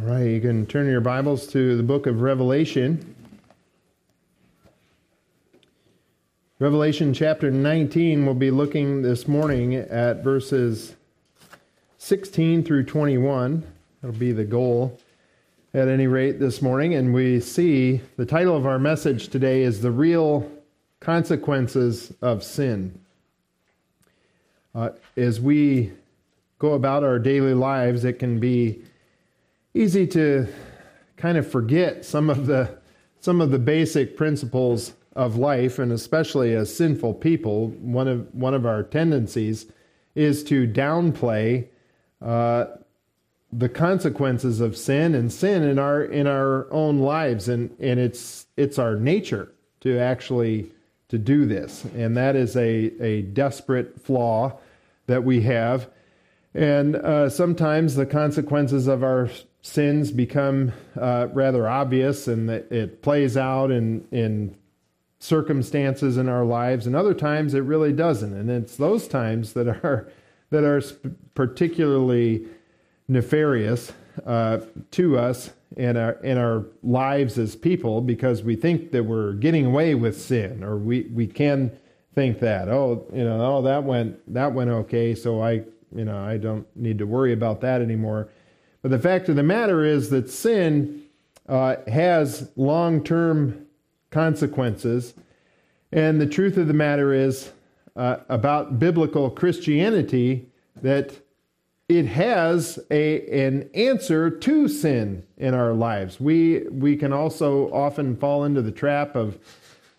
All right, you can turn your Bibles to the book of Revelation. Revelation chapter 19, we'll be looking this morning at verses 16 through 21. That'll be the goal at any rate this morning. And we see the title of our message today is The Real Consequences of Sin. Uh, as we go about our daily lives, it can be easy to kind of forget some of the some of the basic principles of life, and especially as sinful people, one of one of our tendencies is to downplay uh, the consequences of sin and sin in our in our own lives, and and it's it's our nature to actually to do this, and that is a a desperate flaw that we have. And uh, sometimes the consequences of our sins become uh, rather obvious and it plays out in, in circumstances in our lives, and other times it really doesn't. And it's those times that are, that are particularly nefarious uh, to us in our, in our lives as people because we think that we're getting away with sin, or we, we can think that, oh, you know, oh, that went, that went okay, so I, you know, I don't need to worry about that anymore. But the fact of the matter is that sin uh, has long term consequences. And the truth of the matter is uh, about biblical Christianity that it has a, an answer to sin in our lives. We, we can also often fall into the trap of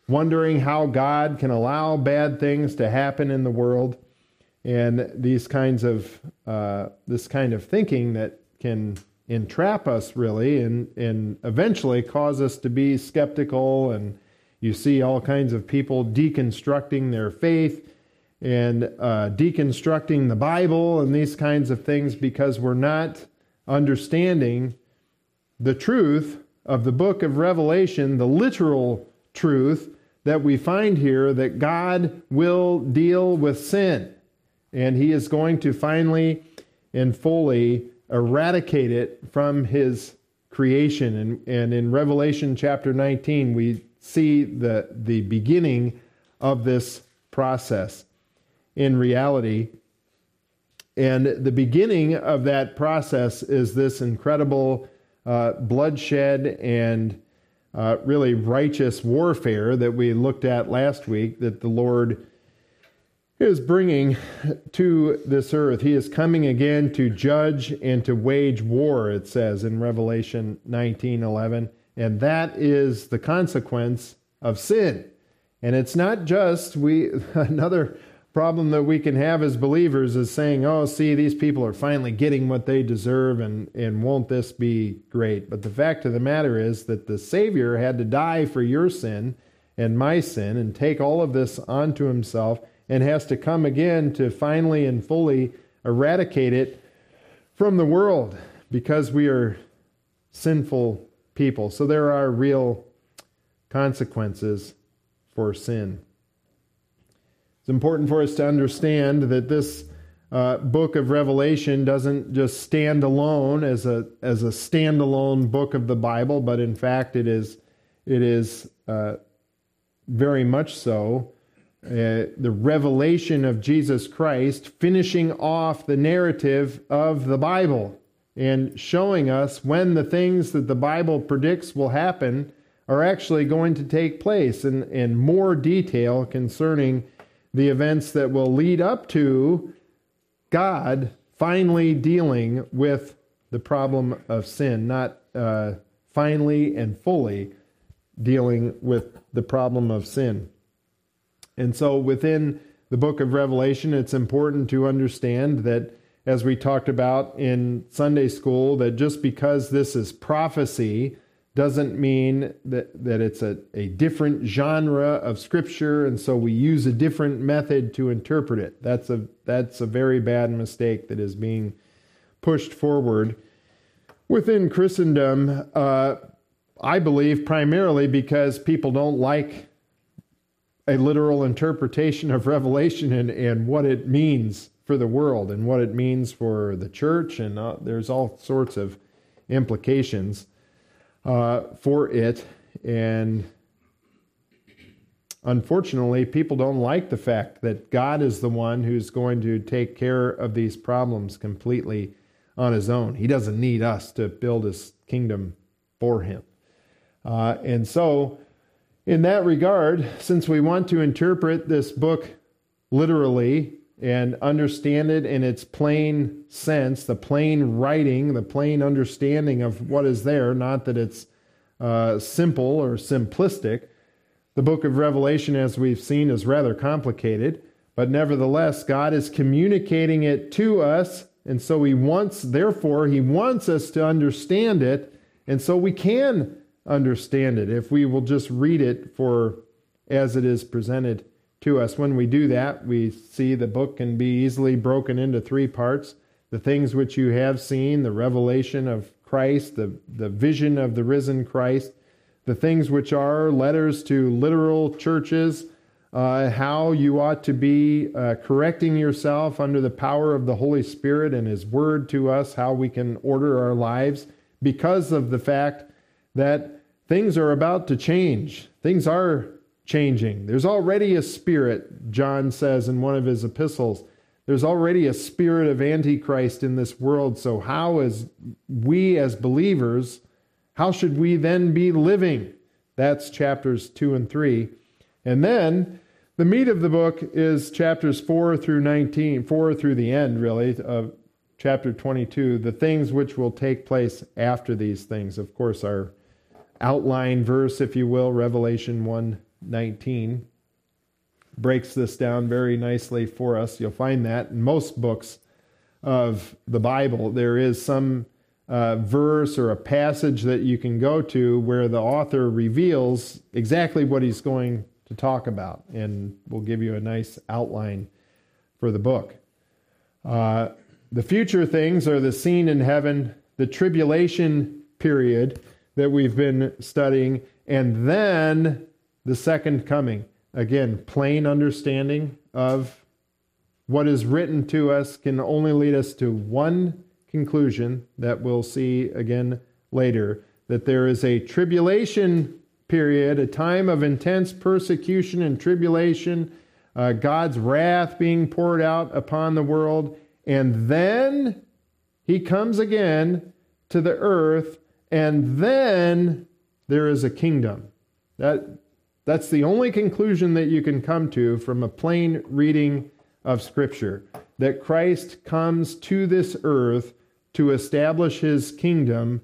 wondering how God can allow bad things to happen in the world and these kinds of uh, this kind of thinking that can entrap us really and, and eventually cause us to be skeptical and you see all kinds of people deconstructing their faith and uh, deconstructing the bible and these kinds of things because we're not understanding the truth of the book of revelation the literal truth that we find here that god will deal with sin. And he is going to finally and fully eradicate it from his creation. And, and in Revelation chapter 19, we see the, the beginning of this process in reality. And the beginning of that process is this incredible uh, bloodshed and uh, really righteous warfare that we looked at last week that the Lord is bringing to this earth. He is coming again to judge and to wage war, it says in Revelation 19 11. And that is the consequence of sin. And it's not just we another problem that we can have as believers is saying, oh, see, these people are finally getting what they deserve, and, and won't this be great? But the fact of the matter is that the Savior had to die for your sin and my sin and take all of this onto himself and has to come again to finally and fully eradicate it from the world because we are sinful people. So there are real consequences for sin. It's important for us to understand that this uh, book of Revelation doesn't just stand alone as a as a standalone book of the Bible, but in fact it is it is uh, very much so uh, the revelation of Jesus Christ, finishing off the narrative of the Bible and showing us when the things that the Bible predicts will happen are actually going to take place in, in more detail concerning the events that will lead up to God finally dealing with the problem of sin, not uh, finally and fully dealing with the problem of sin. And so within the book of Revelation, it's important to understand that, as we talked about in Sunday school, that just because this is prophecy doesn't mean that, that it's a, a different genre of scripture, and so we use a different method to interpret it. That's a, that's a very bad mistake that is being pushed forward within Christendom. Uh, I believe primarily because people don't like a literal interpretation of Revelation and, and what it means for the world and what it means for the church. And uh, there's all sorts of implications uh, for it. And unfortunately, people don't like the fact that God is the one who's going to take care of these problems completely on his own. He doesn't need us to build his kingdom for him. Uh, and so, in that regard, since we want to interpret this book literally and understand it in its plain sense, the plain writing, the plain understanding of what is there, not that it's uh, simple or simplistic. The book of Revelation, as we've seen, is rather complicated, but nevertheless, God is communicating it to us, and so He wants, therefore, He wants us to understand it, and so we can understand it if we will just read it for as it is presented to us. When we do that, we see the book can be easily broken into three parts the things which you have seen, the revelation of Christ, the, the vision of the risen Christ, the things which are letters to literal churches, uh, how you ought to be uh, correcting yourself under the power of the Holy Spirit and His Word to us, how we can order our lives because of the fact that things are about to change. Things are changing. There's already a spirit, John says in one of his epistles. There's already a spirit of Antichrist in this world. So, how, as we as believers, how should we then be living? That's chapters 2 and 3. And then the meat of the book is chapters 4 through 19, 4 through the end, really, of chapter 22, the things which will take place after these things. Of course, our outline verse, if you will, Revelation 1 19 breaks this down very nicely for us. You'll find that in most books of the Bible, there is some uh, verse or a passage that you can go to where the author reveals exactly what he's going to talk about, and will give you a nice outline for the book. Uh, the future things are the scene in heaven, the tribulation period that we've been studying, and then the second coming. Again, plain understanding of what is written to us can only lead us to one conclusion that we'll see again later that there is a tribulation period, a time of intense persecution and tribulation, uh, God's wrath being poured out upon the world, and then he comes again to the earth, and then there is a kingdom. That that's the only conclusion that you can come to from a plain reading of Scripture that Christ comes to this earth to establish his kingdom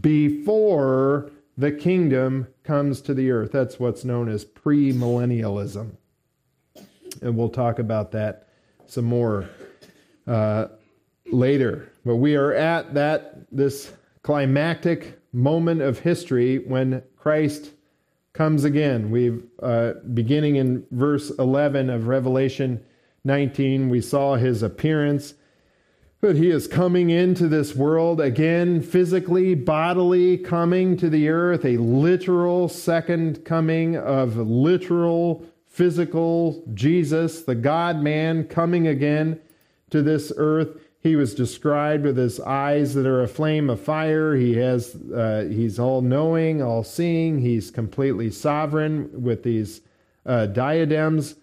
before the kingdom comes to the earth. That's what's known as premillennialism. And we'll talk about that some more uh, later. But we are at that this climactic moment of history when Christ comes again. We uh, beginning in verse 11 of Revelation 19, we saw his appearance. But he is coming into this world again, physically, bodily, coming to the earth, a literal second coming of literal, physical Jesus, the God man, coming again to this earth. He was described with his eyes that are a flame of fire. He has, uh, he's all knowing, all seeing. He's completely sovereign with these uh, diadems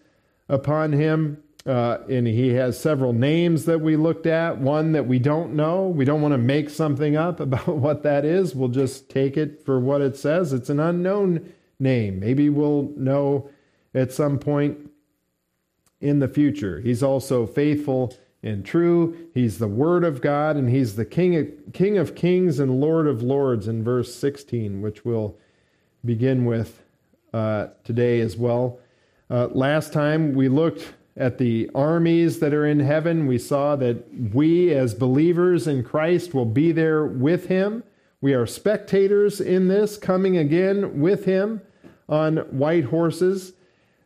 upon him. Uh, and he has several names that we looked at. One that we don't know. We don't want to make something up about what that is. We'll just take it for what it says. It's an unknown name. Maybe we'll know at some point in the future. He's also faithful and true. He's the Word of God, and He's the King of, King of Kings and Lord of Lords in verse 16, which we'll begin with uh, today as well. Uh, last time we looked at the armies that are in heaven. We saw that we, as believers in Christ, will be there with Him. We are spectators in this, coming again with Him on white horses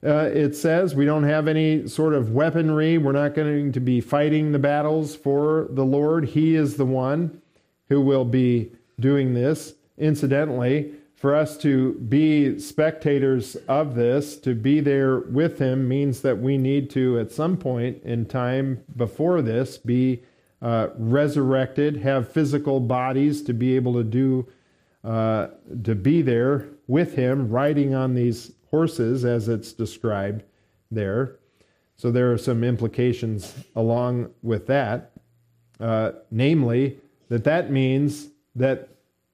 uh, it says. We don't have any sort of weaponry. We're not going to be fighting the battles for the Lord. He is the one who will be doing this. Incidentally, for us to be spectators of this, to be there with Him, means that we need to, at some point in time before this, be uh, resurrected, have physical bodies to be able to do, uh, to be there with him, riding on these horses as it's described there. So there are some implications along with that. Uh, namely, that that means that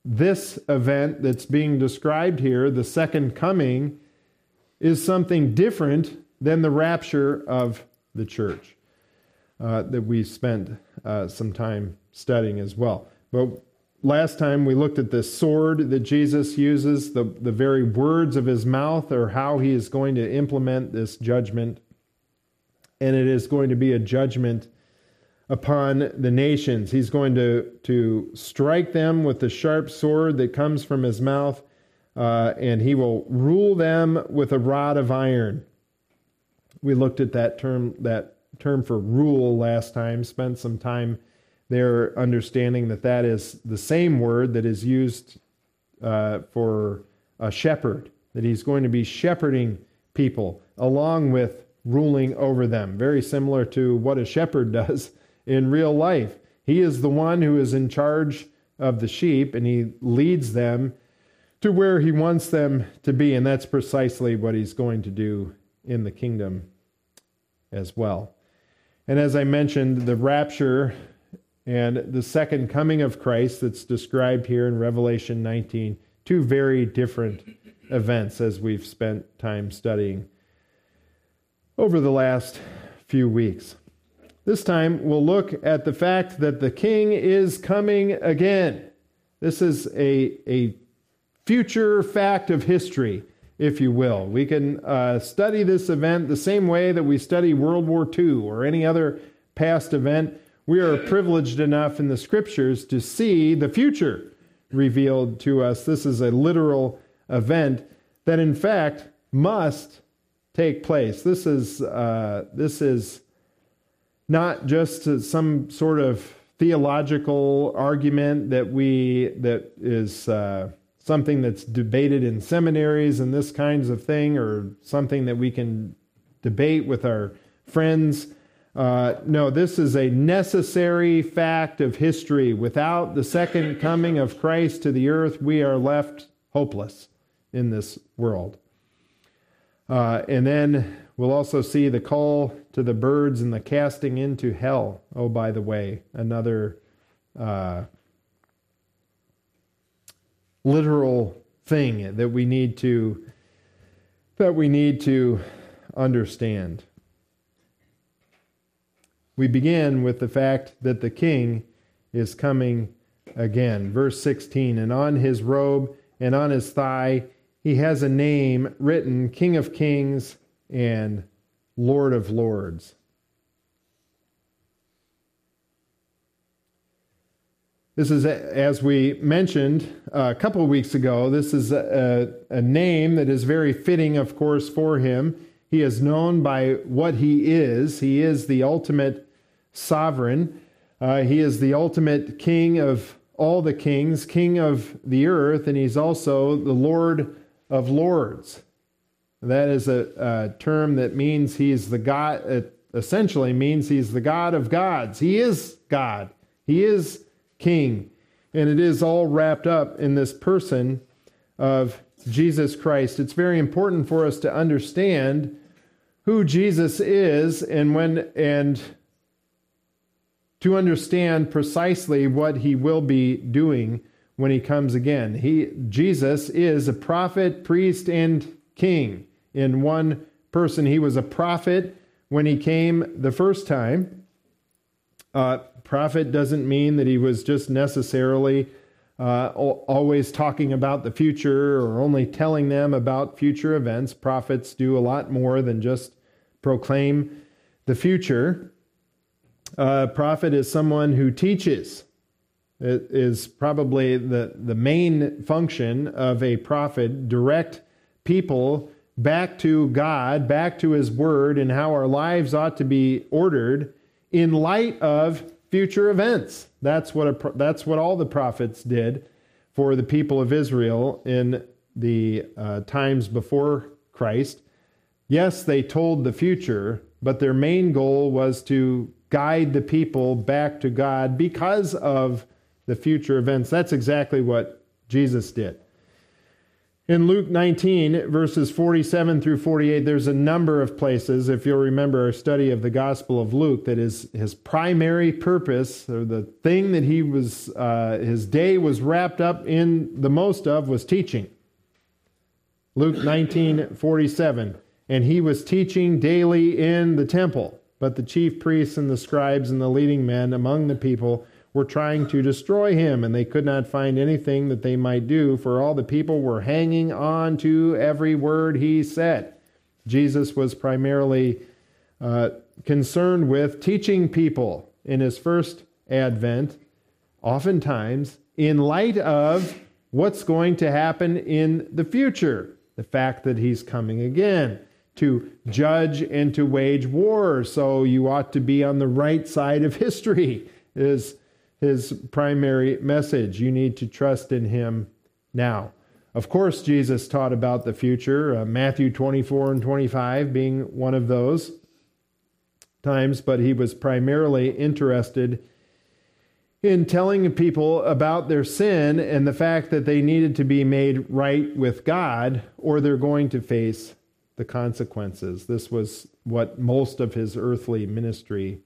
this event that's being described here, the second coming, is something different than the rapture of the church uh, that we spent uh, some time studying as well. But last time we looked at the sword that Jesus uses, the, the very words of his mouth, or how he is going to implement this judgment. And it is going to be a judgment upon the nations. He's going to, to strike them with the sharp sword that comes from his mouth, uh, and he will rule them with a rod of iron. We looked at that term, that term for rule last time, spent some time there understanding that that is the same word that is used uh, for a shepherd, that he's going to be shepherding people along with ruling over them. Very similar to what a shepherd does in real life. He is the one who is in charge of the sheep and he leads them to where he wants them to be. And that's precisely what he's going to do in the kingdom as well. And as I mentioned, the rapture and the second coming of Christ that's described here in Revelation 19, two very different events as we've spent time studying over the last few weeks. This time we'll look at the fact that the king is coming again. This is a, a future fact of history, if you will. We can uh, study this event the same way that we study World War II or any other past event. We are privileged enough in the scriptures to see the future revealed to us. This is a literal event that, in fact, must take place. This is, uh, this is not just some sort of theological argument that we that is uh, something that's debated in seminaries and this kinds of thing, or something that we can debate with our friends. Uh, no, this is a necessary fact of history. Without the second coming of Christ to the earth, we are left hopeless in this world. Uh, and then we'll also see the call to the birds and the casting into hell. Oh, by the way, another uh, literal thing that we need to that we need to understand. We begin with the fact that the king is coming again. Verse 16, and on his robe and on his thigh he has a name written King of Kings and Lord of Lords. This is, as we mentioned a couple of weeks ago, this is a, a, name that is very fitting, of course, for him. He is known by what he is. He is the ultimate sovereign. Uh, he is the ultimate king of all the kings, king of the earth, and he's also the Lord of lords. That is a, a term that means he's the God, it essentially means he's the God of gods. He is God, he is king. And it is all wrapped up in this person of Jesus Christ. It's very important for us to understand who Jesus is and when and to understand precisely what he will be doing when he comes again. He Jesus is a prophet, priest and king in one person. He was a prophet when he came the first time. Uh, prophet doesn't mean that he was just necessarily uh, always talking about the future or only telling them about future events. Prophets do a lot more than just proclaim the future. A prophet is someone who teaches. It is probably the, the main function of a prophet, direct people back to God, back to His Word, and how our lives ought to be ordered in light of future events. That's what, a, that's what all the prophets did for the people of Israel in the uh, times before Christ. Yes, they told the future, but their main goal was to guide the people back to God because of the future events. That's exactly what Jesus did. In Luke 19, verses 47 through 48, there's a number of places, if you'll remember our study of the Gospel of Luke, that is his primary purpose, or the thing that he was, uh, his day was wrapped up in the most of, was teaching. Luke 19, 47. And he was teaching daily in the temple, but the chief priests and the scribes and the leading men among the people were trying to destroy him, and they could not find anything that they might do, for all the people were hanging on to every word he said. Jesus was primarily uh, concerned with teaching people in his first advent, oftentimes in light of what's going to happen in the future. The fact that he's coming again to judge and to wage war. So you ought to be on the right side of history, is his primary message. You need to trust in him now. Of course, Jesus taught about the future, uh, Matthew 24 and 25 being one of those times, but he was primarily interested in telling people about their sin and the fact that they needed to be made right with God or they're going to face the consequences. This was what most of his earthly ministry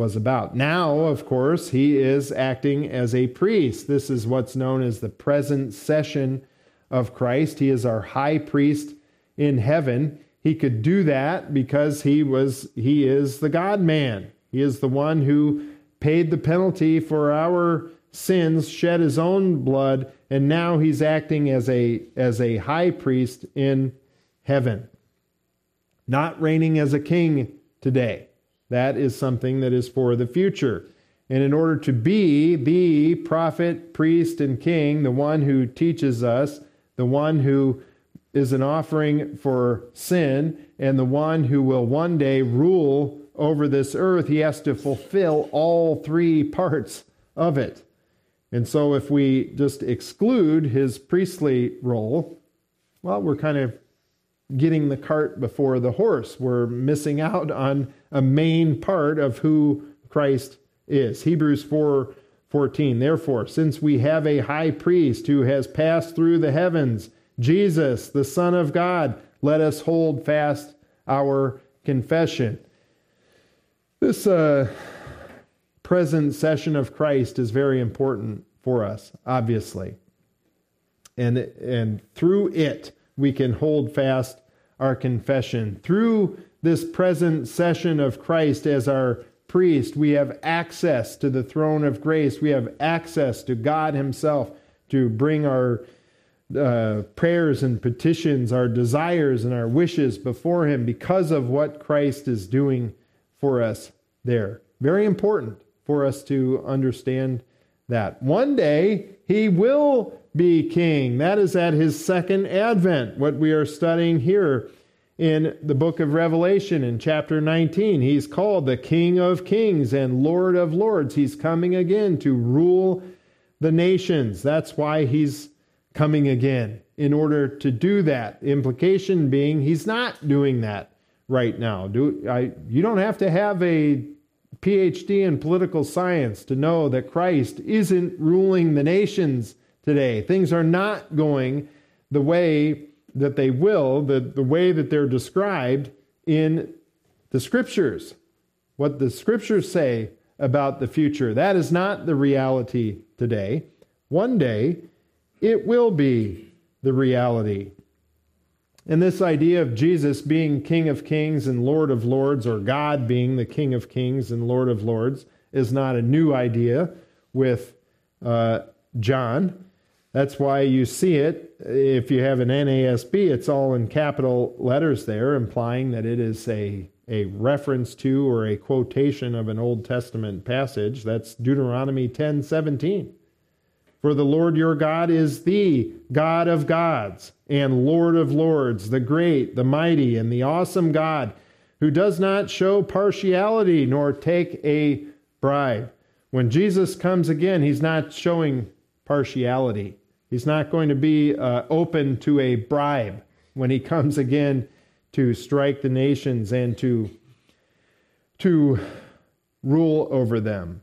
was about. Now, of course, he is acting as a priest. This is what's known as the present session of Christ. He is our high priest in heaven. He could do that because he was he is the God man. He is the one who paid the penalty for our sins, shed his own blood, and now he's acting as a as a high priest in heaven. Not reigning as a king today. That is something that is for the future. And in order to be the prophet, priest, and king, the one who teaches us, the one who is an offering for sin, and the one who will one day rule over this earth, he has to fulfill all three parts of it. And so if we just exclude his priestly role, well, we're kind of getting the cart before the horse. We're missing out on a main part of who Christ is. Hebrews 4 14. Therefore, since we have a high priest who has passed through the heavens, Jesus, the Son of God, let us hold fast our confession. This uh, present session of Christ is very important for us, obviously. And, and through it, we can hold fast our confession. Through this present session of Christ as our priest, we have access to the throne of grace. We have access to God Himself to bring our uh, prayers and petitions, our desires and our wishes before Him because of what Christ is doing for us there. Very important for us to understand that. One day, He will be king. That is at His second advent, what we are studying here in the book of Revelation in chapter 19. He's called the King of Kings and Lord of Lords. He's coming again to rule the nations. That's why he's coming again, in order to do that. Implication being he's not doing that right now. Do I, you don't have to have a PhD in political science to know that Christ isn't ruling the nations today. Things are not going the way that they will, the, the way that they're described in the scriptures, what the scriptures say about the future. That is not the reality today. One day, it will be the reality. And this idea of Jesus being King of Kings and Lord of Lords, or God being the King of Kings and Lord of Lords, is not a new idea with uh, John. That's why you see it. If you have an NASB, it's all in capital letters there, implying that it is a, a reference to or a quotation of an Old Testament passage. That's Deuteronomy 10 17. For the Lord your God is the God of gods and Lord of lords, the great, the mighty, and the awesome God, who does not show partiality nor take a bribe. When Jesus comes again, he's not showing partiality. He's not going to be uh, open to a bribe when he comes again to strike the nations and to, to rule over them.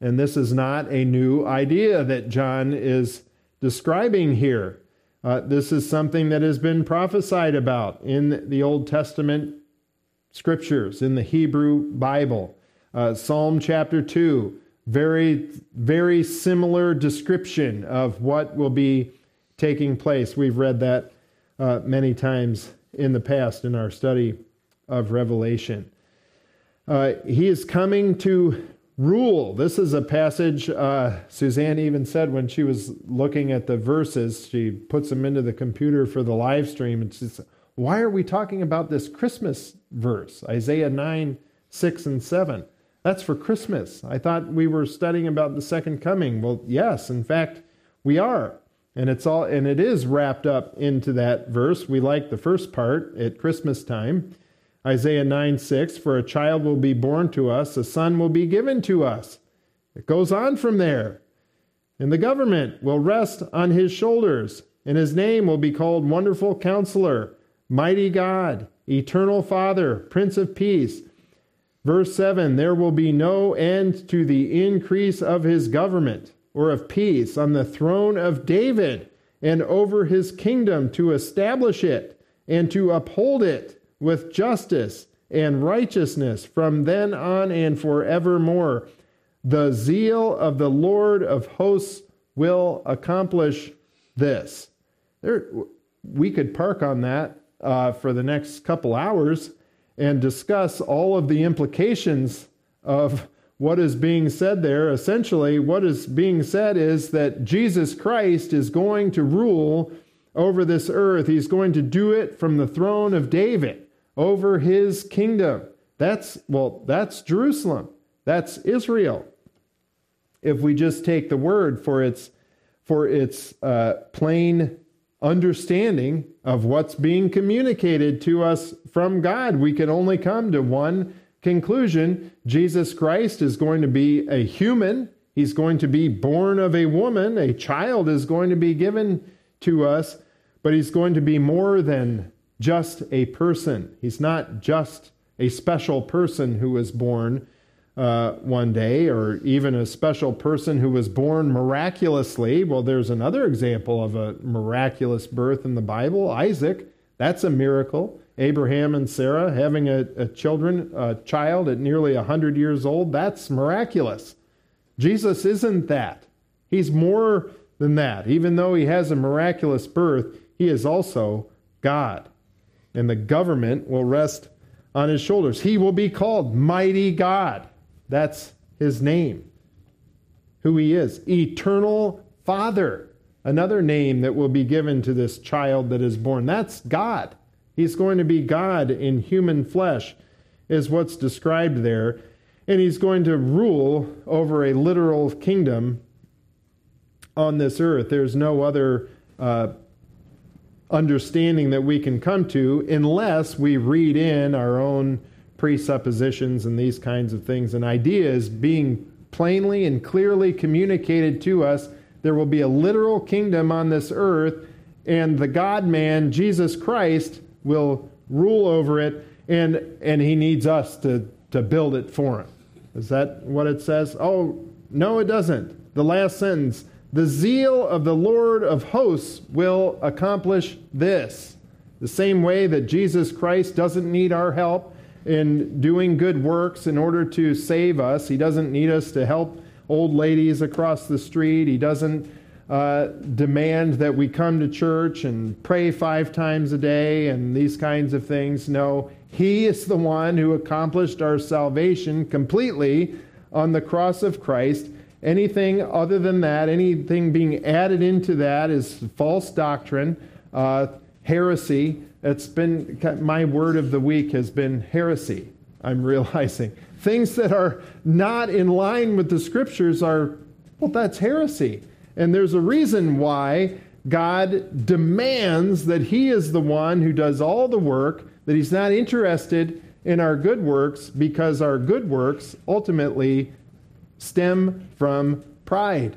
And this is not a new idea that John is describing here. Uh, this is something that has been prophesied about in the Old Testament scriptures, in the Hebrew Bible. Uh, Psalm chapter 2, very, very similar description of what will be taking place. We've read that uh, many times in the past in our study of Revelation. Uh, he is coming to rule. This is a passage uh, Suzanne even said when she was looking at the verses, she puts them into the computer for the live stream, and she says, Why are we talking about this Christmas verse, Isaiah 9, 6, and 7? That's for Christmas. I thought we were studying about the second coming. Well, yes, in fact, we are. And it's all and it is wrapped up into that verse. We like the first part at Christmas time. Isaiah 9 6, for a child will be born to us, a son will be given to us. It goes on from there. And the government will rest on his shoulders, and his name will be called Wonderful Counselor, Mighty God, Eternal Father, Prince of Peace. Verse 7 There will be no end to the increase of his government or of peace on the throne of David and over his kingdom to establish it and to uphold it with justice and righteousness from then on and forevermore. The zeal of the Lord of hosts will accomplish this. There, we could park on that uh, for the next couple hours and discuss all of the implications of what is being said there. Essentially, what is being said is that Jesus Christ is going to rule over this earth. He's going to do it from the throne of David over his kingdom. That's, well, that's Jerusalem. That's Israel. If we just take the word for its, for its uh, plain understanding of what's being communicated to us from God, we can only come to one conclusion. Jesus Christ is going to be a human. He's going to be born of a woman. A child is going to be given to us, but he's going to be more than just a person. He's not just a special person who was born uh, one day, or even a special person who was born miraculously. Well, there's another example of a miraculous birth in the Bible Isaac. That's a miracle. Abraham and Sarah having a, a children, a child at nearly 100 years old, that's miraculous. Jesus isn't that. He's more than that. Even though he has a miraculous birth, he is also God and the government will rest on his shoulders. He will be called Mighty God. That's his name, who he is. Eternal Father, another name that will be given to this child that is born. That's God. He's going to be God in human flesh, is what's described there. And he's going to rule over a literal kingdom on this earth. There's no other uh, understanding that we can come to unless we read in our own presuppositions and these kinds of things and ideas being plainly and clearly communicated to us. There will be a literal kingdom on this earth, and the God man, Jesus Christ, will rule over it, and, and he needs us to, to build it for him. Is that what it says? Oh, no, it doesn't. The last sentence the zeal of the Lord of hosts will accomplish this. The same way that Jesus Christ doesn't need our help in doing good works in order to save us, He doesn't need us to help old ladies across the street. He doesn't uh, demand that we come to church and pray five times a day and these kinds of things. No, He is the one who accomplished our salvation completely on the cross of Christ Anything other than that, anything being added into that is false doctrine, uh, heresy. It's been my word of the week has been heresy. I'm realizing things that are not in line with the scriptures are well, that's heresy. And there's a reason why God demands that He is the one who does all the work, that He's not interested in our good works because our good works ultimately stem from pride.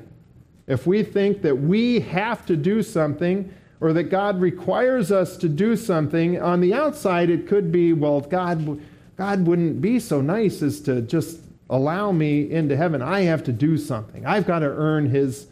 If we think that we have to do something or that God requires us to do something, on the outside it could be, well, God, God wouldn't be so nice as to just allow me into heaven. I have to do something. I've got to earn his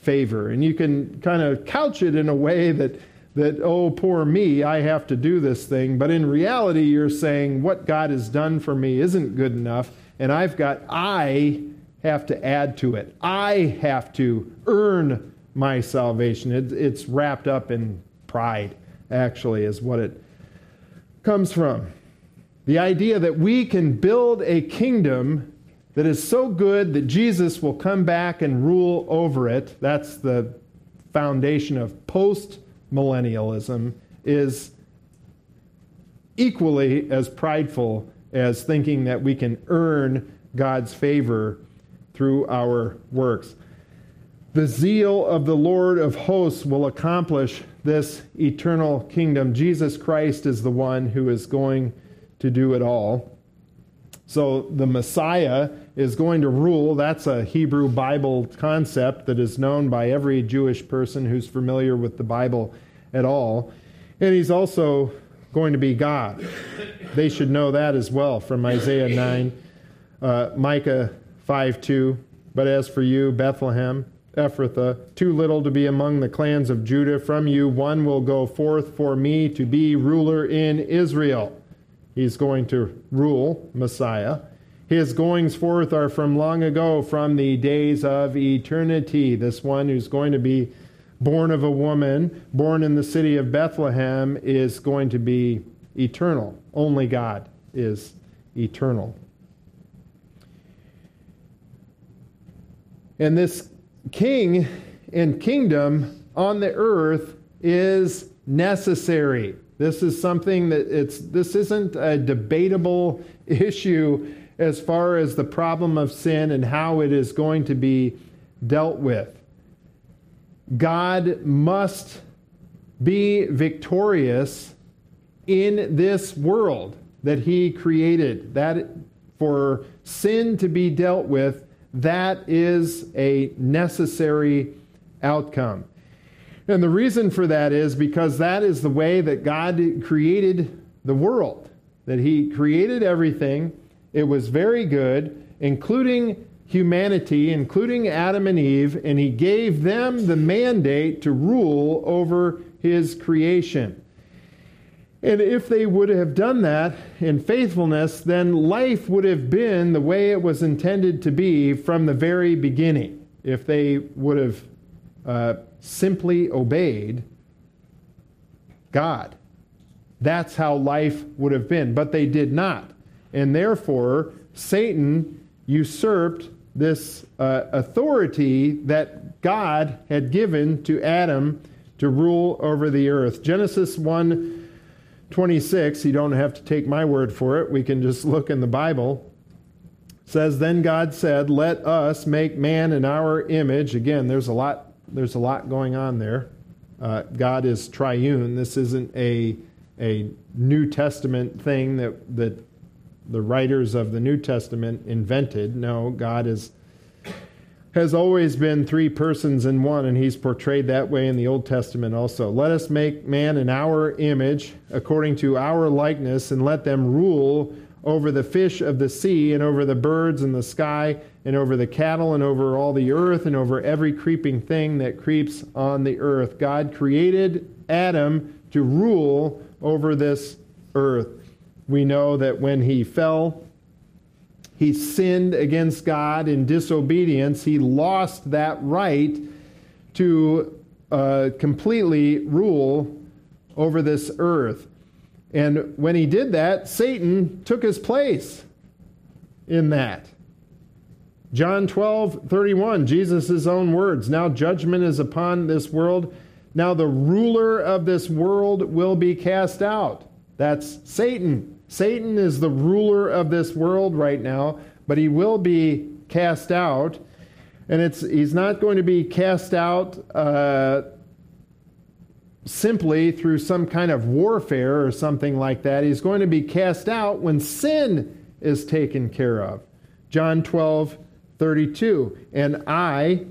favor. And you can kind of couch it in a way that that oh poor me, I have to do this thing, but in reality you're saying what God has done for me isn't good enough and I've got I have to add to it. I have to earn my salvation. It, it's wrapped up in pride actually is what it comes from. The idea that we can build a kingdom that is so good that Jesus will come back and rule over it. That's the foundation of post millennialism, is equally as prideful as thinking that we can earn God's favor through our works. The zeal of the Lord of hosts will accomplish this eternal kingdom. Jesus Christ is the one who is going to do it all. So the Messiah is going to rule. That's a Hebrew Bible concept that is known by every Jewish person who's familiar with the Bible at all. And he's also going to be God. They should know that as well from Isaiah 9, uh, Micah 5 2. But as for you, Bethlehem, Ephrathah, too little to be among the clans of Judah, from you one will go forth for me to be ruler in Israel. He's going to rule, Messiah. His goings forth are from long ago, from the days of eternity. This one who's going to be born of a woman, born in the city of Bethlehem, is going to be eternal. Only God is eternal. And this king and kingdom on the earth is necessary. This is something that it's this isn't a debatable issue as far as the problem of sin and how it is going to be dealt with. God must be victorious in this world that he created. That for sin to be dealt with, that is a necessary outcome. And the reason for that is because that is the way that God created the world, that He created everything. It was very good, including humanity, including Adam and Eve, and He gave them the mandate to rule over His creation. And if they would have done that in faithfulness, then life would have been the way it was intended to be from the very beginning. If they would have uh, simply obeyed God. That's how life would have been. But they did not. And therefore, Satan usurped this uh, authority that God had given to Adam to rule over the earth. Genesis 1 26, you don't have to take my word for it. We can just look in the Bible. says, Then God said, Let us make man in our image. Again, there's a lot there's a lot going on there. Uh, God is triune. This isn't a, a New Testament thing that, that the writers of the New Testament invented. No, God is, has always been three persons in one, and he's portrayed that way in the Old Testament also. Let us make man in our image, according to our likeness, and let them rule over the fish of the sea, and over the birds in the sky, and over the cattle, and over all the earth, and over every creeping thing that creeps on the earth. God created Adam to rule over this earth. We know that when he fell, he sinned against God in disobedience. He lost that right to uh, completely rule over this earth. And when he did that, Satan took his place in that. John 12, 31, Jesus' own words. Now judgment is upon this world. Now the ruler of this world will be cast out. That's Satan. Satan is the ruler of this world right now, but he will be cast out. And it's, he's not going to be cast out uh, simply through some kind of warfare or something like that. He's going to be cast out when sin is taken care of. John 12, 32. And I,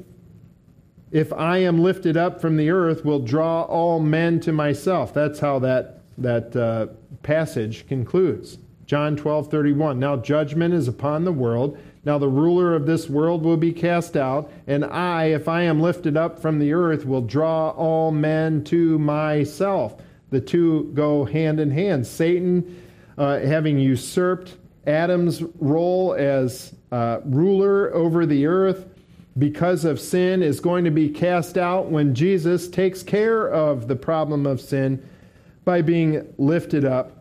if I am lifted up from the earth, will draw all men to myself. That's how that, that uh, passage concludes. John 12, 31. Now judgment is upon the world. Now the ruler of this world will be cast out, and I, if I am lifted up from the earth, will draw all men to myself. The two go hand in hand. Satan, uh, having usurped Adam's role as uh, ruler over the earth because of sin, is going to be cast out when Jesus takes care of the problem of sin by being lifted up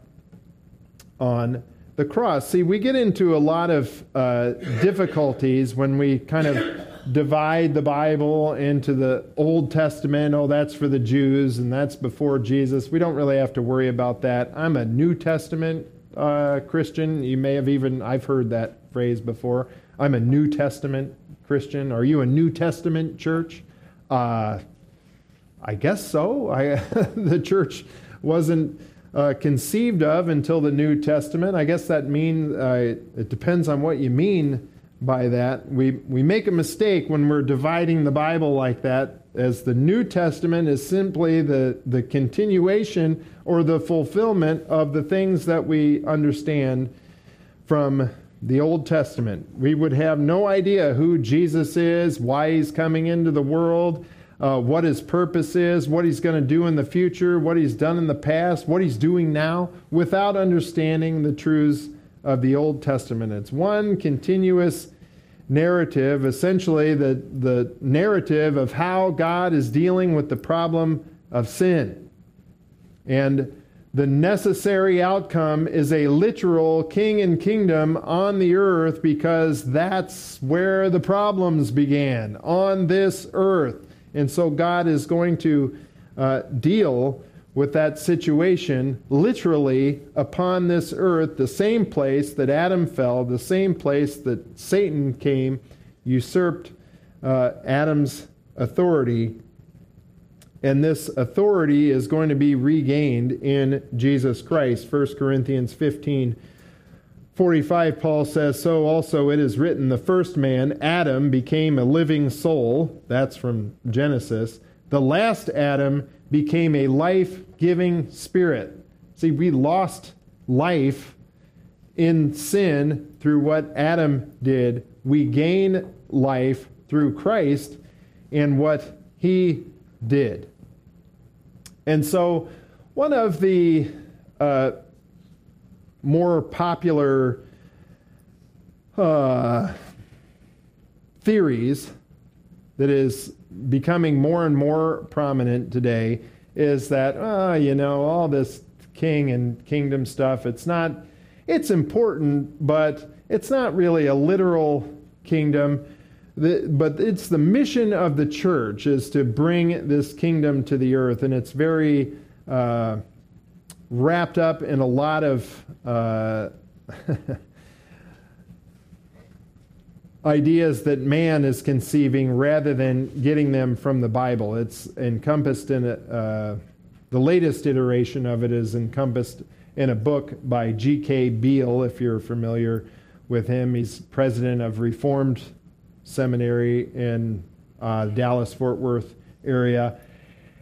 on the cross. See, we get into a lot of uh, difficulties when we kind of divide the Bible into the Old Testament. Oh, that's for the Jews and that's before Jesus. We don't really have to worry about that. I'm a New Testament uh, Christian. You may have even, I've heard that phrase before. I'm a New Testament Christian. Are you a New Testament church? Uh, I guess so. I, the church wasn't uh, conceived of until the New Testament. I guess that means uh, it depends on what you mean by that. We, we make a mistake when we're dividing the Bible like that, as the New Testament is simply the, the continuation or the fulfillment of the things that we understand from the Old Testament. We would have no idea who Jesus is, why he's coming into the world uh, what his purpose is, what he's going to do in the future, what he's done in the past, what he's doing now, without understanding the truths of the Old Testament. It's one continuous narrative, essentially the, the narrative of how God is dealing with the problem of sin. And the necessary outcome is a literal king and kingdom on the earth because that's where the problems began, on this earth. And so God is going to uh, deal with that situation literally upon this earth, the same place that Adam fell, the same place that Satan came, usurped uh, Adam's authority. And this authority is going to be regained in Jesus Christ. 1 Corinthians 15 45, Paul says, So also it is written, the first man, Adam, became a living soul. That's from Genesis. The last Adam became a life giving spirit. See, we lost life in sin through what Adam did. We gain life through Christ and what he did. And so, one of the uh, more popular uh, theories that is becoming more and more prominent today is that, uh, you know, all this king and kingdom stuff, it's not, it's important, but it's not really a literal kingdom. The, but it's the mission of the church is to bring this kingdom to the earth, and it's very uh, wrapped up in a lot of uh, ideas that man is conceiving rather than getting them from the Bible. It's encompassed in a, uh, the latest iteration of it is encompassed in a book by G.K. Beale, if you're familiar with him. He's president of Reformed Seminary in uh, Dallas Fort Worth area.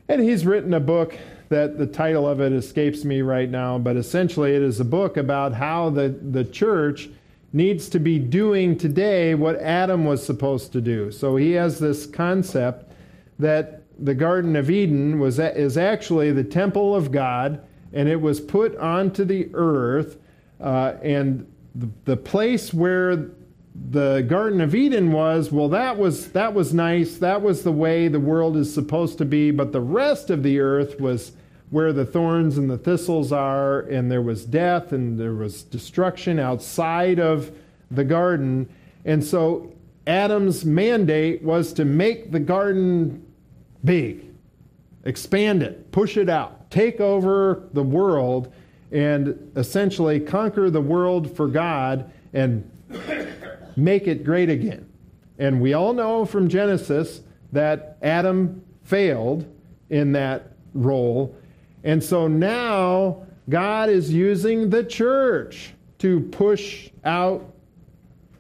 And he's written a book that the title of it escapes me right now, but essentially it is a book about how the, the church needs to be doing today what Adam was supposed to do. So he has this concept that the Garden of Eden was is actually the temple of God, and it was put onto the earth, uh, and the, the place where the Garden of Eden was, well, that was that was nice. That was the way the world is supposed to be. But the rest of the earth was where the thorns and the thistles are, and there was death and there was destruction outside of the garden. And so Adam's mandate was to make the garden big, expand it, push it out, take over the world, and essentially conquer the world for God and make it great again. And we all know from Genesis that Adam failed in that role. And so now God is using the church to push out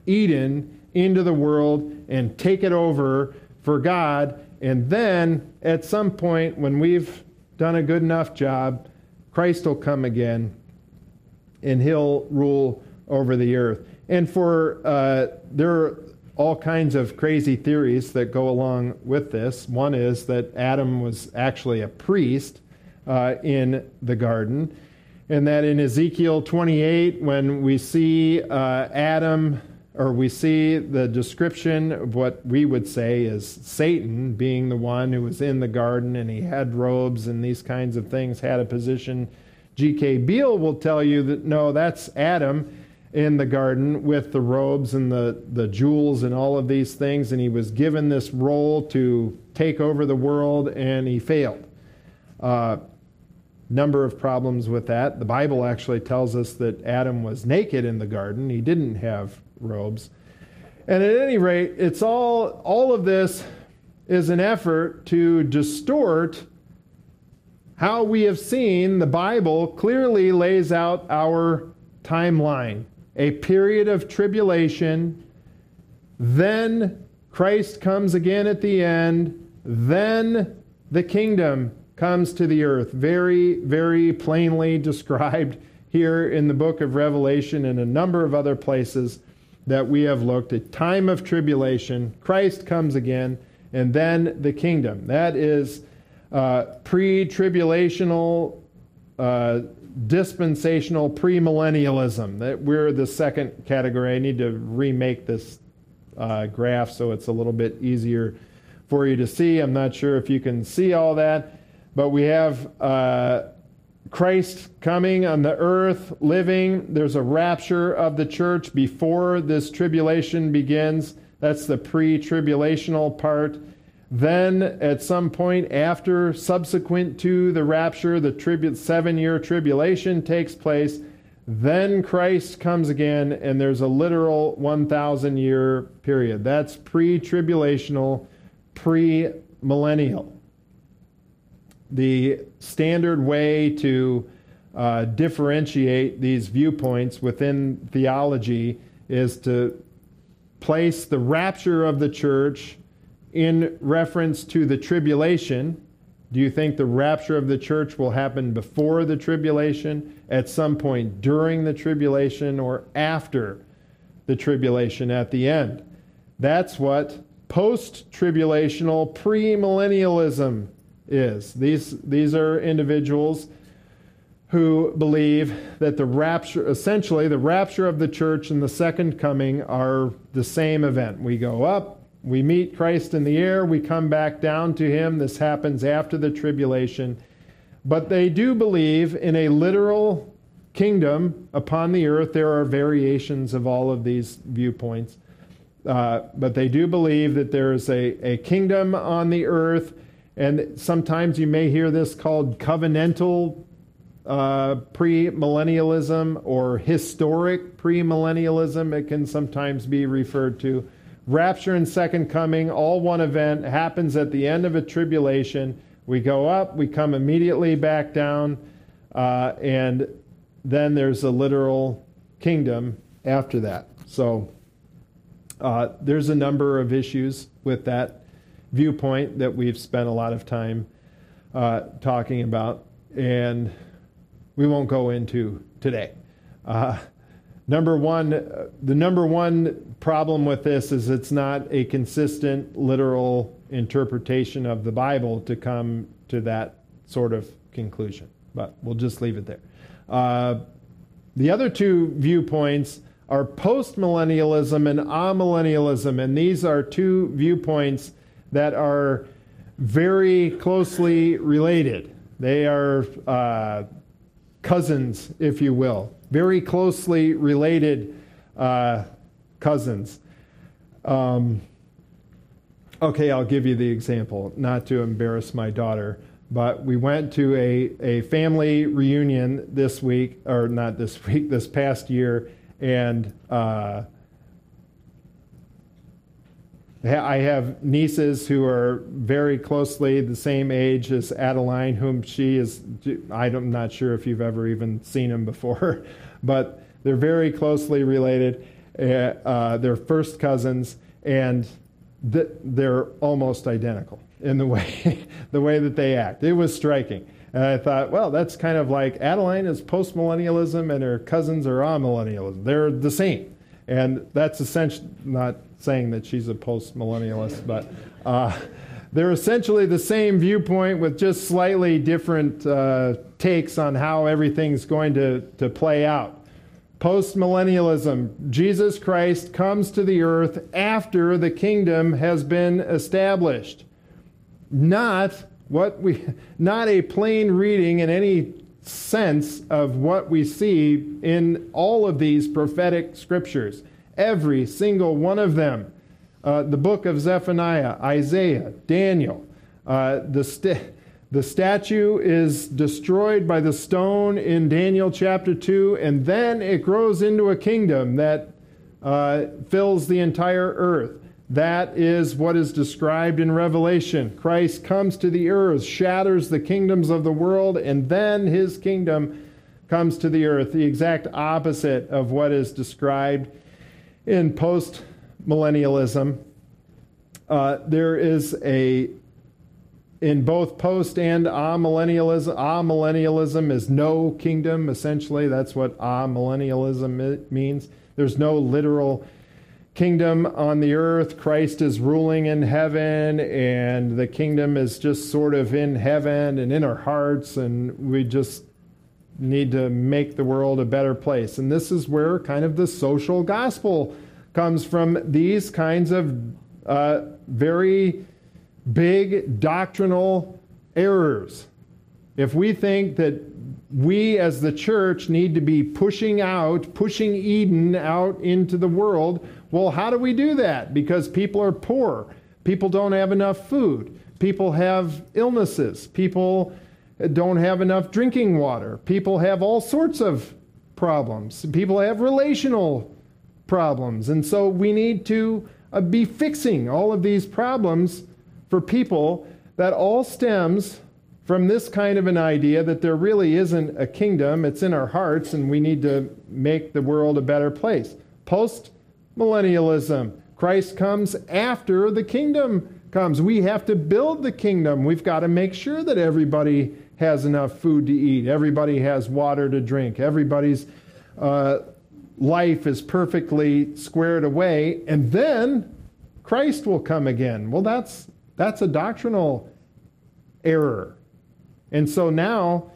Eden into the world and take it over for God. And then at some point, when we've done a good enough job, Christ will come again and he'll rule over the earth. And for uh, there are all kinds of crazy theories that go along with this. One is that Adam was actually a priest uh, in the garden, and that in Ezekiel 28, when we see uh, Adam, or we see the description of what we would say is Satan being the one who was in the garden and he had robes and these kinds of things, had a position. G.K. Beale will tell you that no, that's Adam in the garden with the robes and the, the jewels and all of these things, and he was given this role to take over the world, and he failed. Uh, number of problems with that. The Bible actually tells us that Adam was naked in the garden. He didn't have robes. And at any rate, it's all all of this is an effort to distort how we have seen the Bible clearly lays out our timeline a period of tribulation, then Christ comes again at the end, then the kingdom comes to the earth. Very, very plainly described here in the book of Revelation and a number of other places that we have looked. A time of tribulation, Christ comes again, and then the kingdom. That is uh, pre tribulational uh, dispensational premillennialism. That we're the second category. I need to remake this uh, graph so it's a little bit easier for you to see. I'm not sure if you can see all that, but we have uh, Christ coming on the earth, living. There's a rapture of the church before this tribulation begins. That's the pre tribulational part. Then, at some point after, subsequent to the rapture, the tribu- seven year tribulation takes place. Then Christ comes again, and there's a literal 1,000 year period. That's pre tribulational, pre millennial. The standard way to uh, differentiate these viewpoints within theology is to place the rapture of the church in reference to the tribulation. Do you think the rapture of the church will happen before the tribulation, at some point during the tribulation, or after the tribulation at the end? That's what post tribulational premillennialism is. These, these are individuals who believe that the rapture, essentially, the rapture of the church and the second coming are the same event. We go up, we meet Christ in the air, we come back down to him. This happens after the tribulation. But they do believe in a literal kingdom upon the earth. There are variations of all of these viewpoints. Uh, but they do believe that there is a, a kingdom on the earth. And sometimes you may hear this called covenantal uh, premillennialism or historic premillennialism. It can sometimes be referred to rapture and second coming, all one event, happens at the end of a tribulation. We go up, we come immediately back down, uh, and then there's a literal kingdom after that. So uh, there's a number of issues with that viewpoint that we've spent a lot of time uh, talking about, and we won't go into today. Uh, Number one, uh, the number one problem with this is it's not a consistent literal interpretation of the Bible to come to that sort of conclusion. But we'll just leave it there. Uh, the other two viewpoints are postmillennialism and amillennialism, and these are two viewpoints that are very closely related. They are uh, cousins, if you will very closely related uh, cousins. Um, okay, I'll give you the example, not to embarrass my daughter, but we went to a, a family reunion this week, or not this week, this past year, and uh, I have nieces who are very closely the same age as Adeline, whom she is. I'm not sure if you've ever even seen them before, but they're very closely related. Uh, uh, they're first cousins, and they're almost identical in the way the way that they act. It was striking. And I thought, well, that's kind of like Adeline is postmillennialism and her cousins are amillennialism. They're the same. And that's essentially not saying that she's a post millennialist, but uh, they're essentially the same viewpoint with just slightly different uh, takes on how everything's going to, to play out. Post millennialism, Jesus Christ comes to the earth after the kingdom has been established. Not what we not a plain reading in any sense of what we see in all of these prophetic scriptures. Every single one of them. Uh, the book of Zephaniah, Isaiah, Daniel, uh, the, st- the statue is destroyed by the stone in Daniel chapter 2, and then it grows into a kingdom that uh, fills the entire earth. That is what is described in Revelation. Christ comes to the earth, shatters the kingdoms of the world, and then his kingdom comes to the earth. The exact opposite of what is described in post millennialism. Uh, there is a in both post and amillennialism. Amillennialism is no kingdom. Essentially, that's what amillennialism means. There's no literal kingdom on the earth. Christ is ruling in heaven, and the kingdom is just sort of in heaven and in our hearts, and we just need to make the world a better place. And this is where kind of the social gospel comes from these kinds of uh, very big doctrinal errors. If we think that we as the church need to be pushing out, pushing Eden out into the world, well, how do we do that? Because people are poor. People don't have enough food. People have illnesses. People don't have enough drinking water. People have all sorts of problems. People have relational problems. And so we need to uh, be fixing all of these problems for people that all stems from this kind of an idea that there really isn't a kingdom, it's in our hearts, and we need to make the world a better place. Post millennialism. Christ comes after the kingdom comes. We have to build the kingdom. We've got to make sure that everybody has enough food to eat, everybody has water to drink, everybody's uh, life is perfectly squared away, and then Christ will come again. Well, that's that's a doctrinal error. And so now,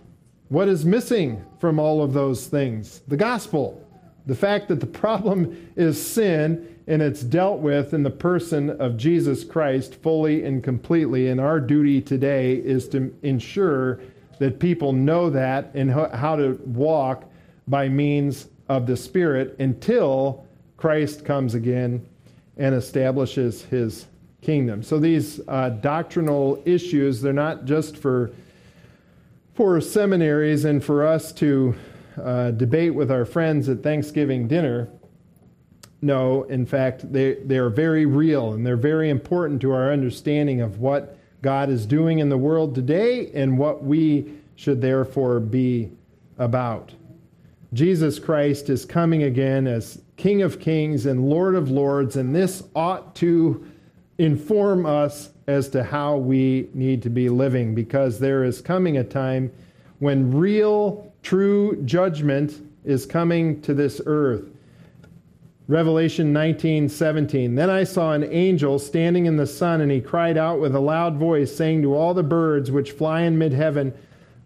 what is missing from all of those things? The gospel. The fact that the problem is sin and it's dealt with in the person of Jesus Christ fully and completely. And our duty today is to ensure that people know that and how to walk by means of the Spirit until Christ comes again and establishes his kingdom. So these uh, doctrinal issues, they're not just for, for seminaries and for us to uh, debate with our friends at Thanksgiving dinner. No, in fact, they, they are very real and they're very important to our understanding of what God is doing in the world today and what we should therefore be about. Jesus Christ is coming again as King of Kings and Lord of Lords, and this ought to inform us as to how we need to be living because there is coming a time when real True judgment is coming to this earth. Revelation 19:17 Then I saw an angel standing in the sun and he cried out with a loud voice saying to all the birds which fly in mid-heaven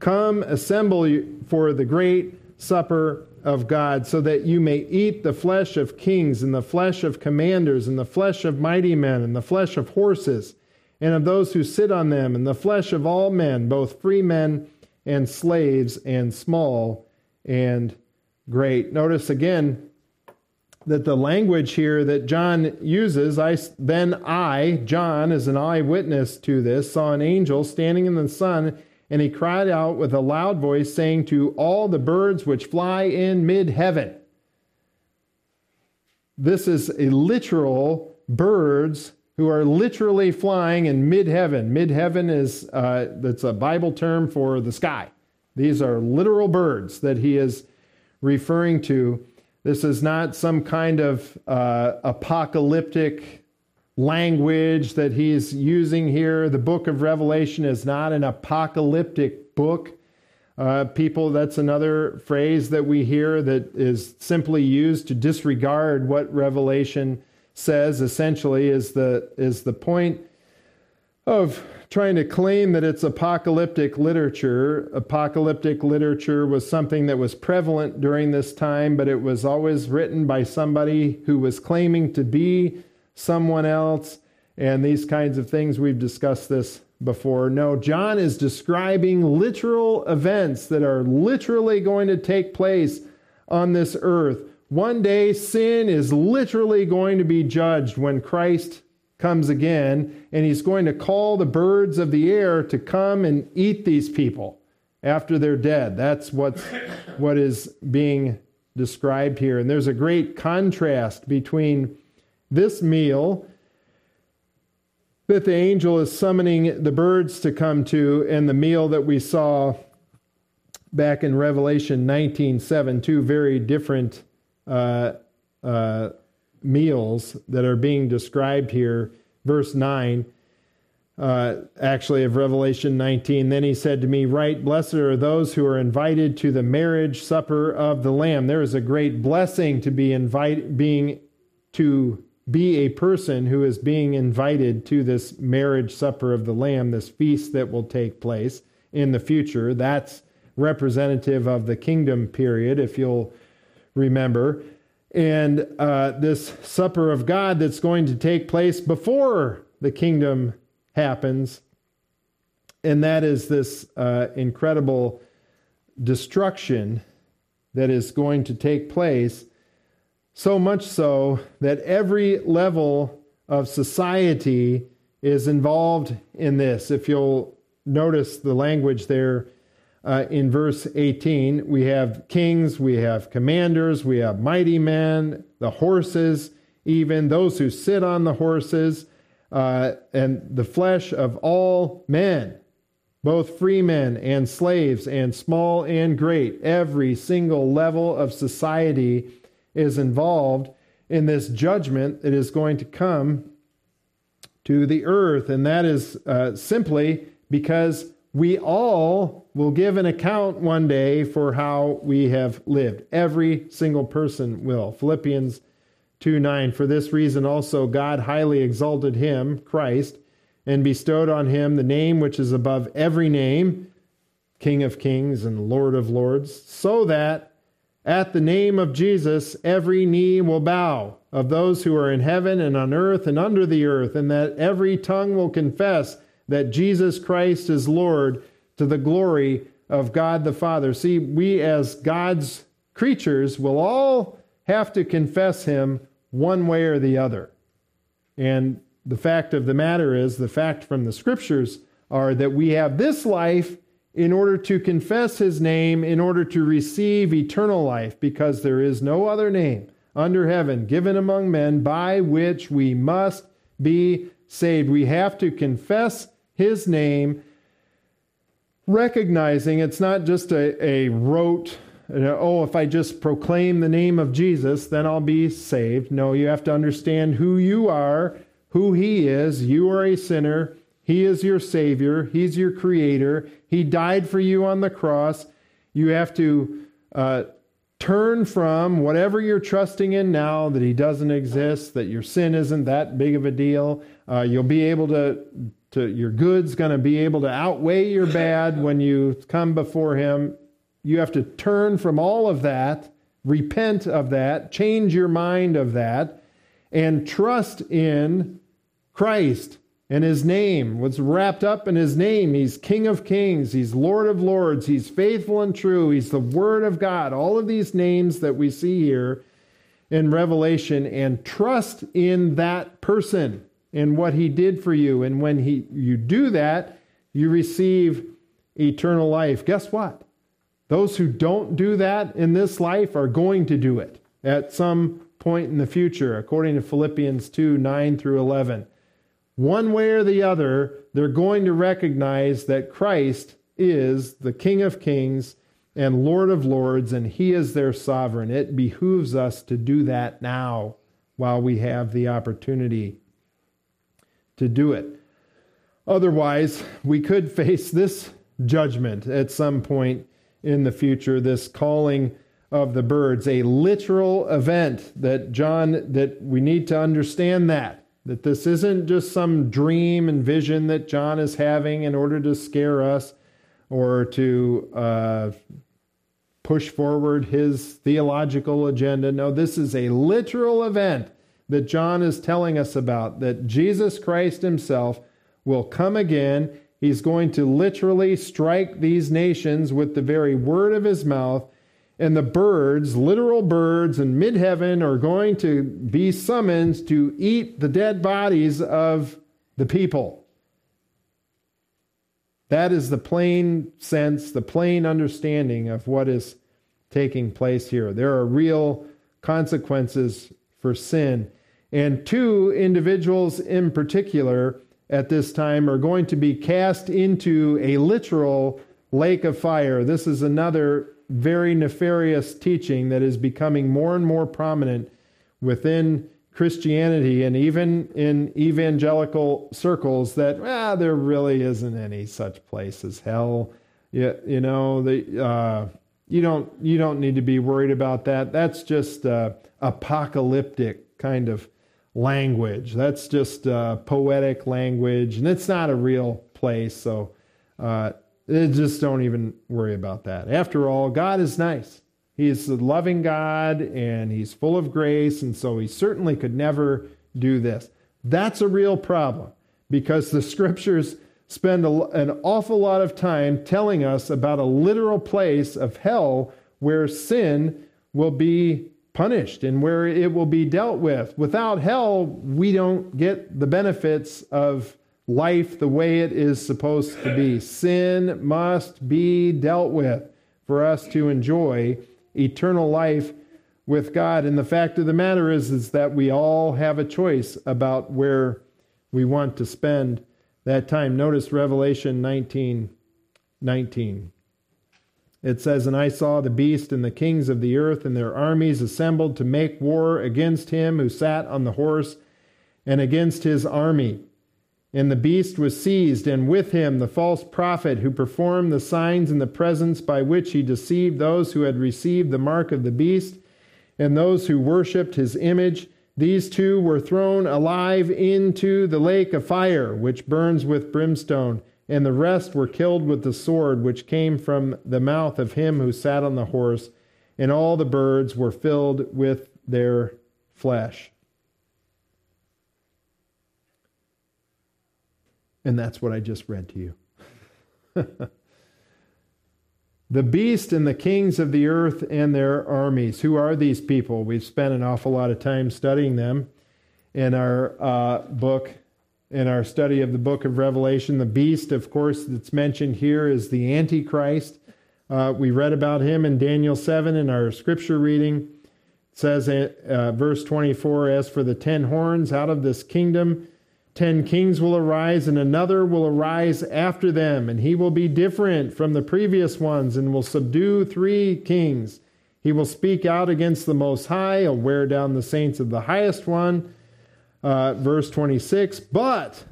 come assemble for the great supper of God so that you may eat the flesh of kings and the flesh of commanders and the flesh of mighty men and the flesh of horses and of those who sit on them and the flesh of all men both free men and slaves and small and great. Notice again that the language here that John uses, I then I, John, as an eyewitness to this, saw an angel standing in the sun, and he cried out with a loud voice, saying to all the birds which fly in mid heaven. This is a literal birds who are literally flying in mid heaven. Mid heaven is uh, that's a Bible term for the sky. These are literal birds that he is referring to. This is not some kind of uh, apocalyptic language that he's using here. The book of Revelation is not an apocalyptic book. Uh, people, that's another phrase that we hear that is simply used to disregard what Revelation says. Essentially, is the is the point of trying to claim that it's apocalyptic literature. Apocalyptic literature was something that was prevalent during this time, but it was always written by somebody who was claiming to be someone else, and these kinds of things. We've discussed this before. No, John is describing literal events that are literally going to take place on this earth. One day, sin is literally going to be judged when Christ comes again, and he's going to call the birds of the air to come and eat these people after they're dead. That's what's, what is being described here. And there's a great contrast between this meal that the angel is summoning the birds to come to and the meal that we saw back in Revelation 19 7, two very different uh, uh, meals that are being described here. Verse 9, uh, actually, of Revelation 19. Then he said to me, Right, blessed are those who are invited to the marriage supper of the Lamb. There is a great blessing to be invite, being to be a person who is being invited to this marriage supper of the Lamb, this feast that will take place in the future. That's representative of the kingdom period, if you'll remember. And uh, this supper of God that's going to take place before the kingdom happens. And that is this uh, incredible destruction that is going to take place so much so that every level of society is involved in this. If you'll notice the language there uh, in verse 18, we have kings, we have commanders, we have mighty men, the horses, even those who sit on the horses, uh, and the flesh of all men, both free men and slaves, and small and great. Every single level of society is involved in this judgment that is going to come to the earth. And that is uh, simply because we all will give an account one day for how we have lived. Every single person will. Philippians 2 9. For this reason also God highly exalted him, Christ, and bestowed on him the name which is above every name, King of kings and Lord of lords, so that at the name of Jesus, every knee will bow of those who are in heaven and on earth and under the earth, and that every tongue will confess that Jesus Christ is Lord to the glory of God the Father. See, we as God's creatures will all have to confess Him one way or the other. And the fact of the matter is, the fact from the scriptures are that we have this life in order to confess his name, in order to receive eternal life, because there is no other name under heaven given among men by which we must be saved. We have to confess his name, recognizing it's not just a, a rote, oh, if I just proclaim the name of Jesus, then I'll be saved. No, you have to understand who you are, who he is. You are a sinner. He is your Savior. He's your Creator. He died for you on the cross. You have to uh, turn from whatever you're trusting in now that He doesn't exist, that your sin isn't that big of a deal. Uh, you'll be able to, to your good's going to be able to outweigh your bad when you come before Him. You have to turn from all of that, repent of that, change your mind of that, and trust in Christ and his name was wrapped up in his name. He's King of Kings, he's Lord of Lords, he's faithful and true, he's the Word of God. All of these names that we see here in Revelation, and trust in that person and what he did for you. And when he you do that, you receive eternal life. Guess what? Those who don't do that in this life are going to do it at some point in the future, according to Philippians 2 9 through 11 one way or the other, they're going to recognize that Christ is the King of Kings and Lord of Lords, and He is their sovereign. It behooves us to do that now while we have the opportunity. To do it. Otherwise, we could face this judgment at some point in the future, this calling of the birds, a literal event that John, that we need to understand that, that this isn't just some dream and vision that John is having in order to scare us or to uh, push forward his theological agenda. No, this is a literal event that John is telling us about, that Jesus Christ himself will come again. He's going to literally strike these nations with the very word of his mouth. And the birds, literal birds in mid heaven, are going to be summoned to eat the dead bodies of the people. That is the plain sense, the plain understanding of what is taking place here. There are real consequences for sin. And two individuals in particular at this time are going to be cast into a literal lake of fire. This is another very nefarious teaching that is becoming more and more prominent within Christianity and even in evangelical circles that ah, there really isn't any such place as hell. You, you know, the, uh, you don't you don't need to be worried about that. That's just uh, apocalyptic kind of language. That's just uh, poetic language, and it's not a real place. So uh, just don't even worry about that. After all, God is nice. He's a loving God, and He's full of grace, and so He certainly could never do this. That's a real problem because the Scriptures spend a, an awful lot of time telling us about a literal place of hell where sin will be punished and where it will be dealt with. Without hell, we don't get the benefits of life the way it is supposed to be. Sin must be dealt with for us to enjoy eternal life with God. And the fact of the matter is, is that we all have a choice about where we want to spend that time. Notice Revelation 19 19. It says, And I saw the beast and the kings of the earth and their armies assembled to make war against him who sat on the horse and against his army. And the beast was seized, and with him the false prophet who performed the signs in the presence by which he deceived those who had received the mark of the beast and those who worshipped his image. These two were thrown alive into the lake of fire, which burns with brimstone and the rest were killed with the sword which came from the mouth of him who sat on the horse, and all the birds were filled with their flesh. And that's what I just read to you. the beast and the kings of the earth and their armies. Who are these people? We've spent an awful lot of time studying them in our uh, book in our study of the book of Revelation. The beast, of course, that's mentioned here is the Antichrist. Uh, we read about him in Daniel 7 in our scripture reading. It says, uh, verse 24, As for the ten horns, out of this kingdom, ten kings will arise, and another will arise after them, and he will be different from the previous ones, and will subdue three kings. He will speak out against the Most High, he'll wear down the saints of the highest one uh, verse 26 But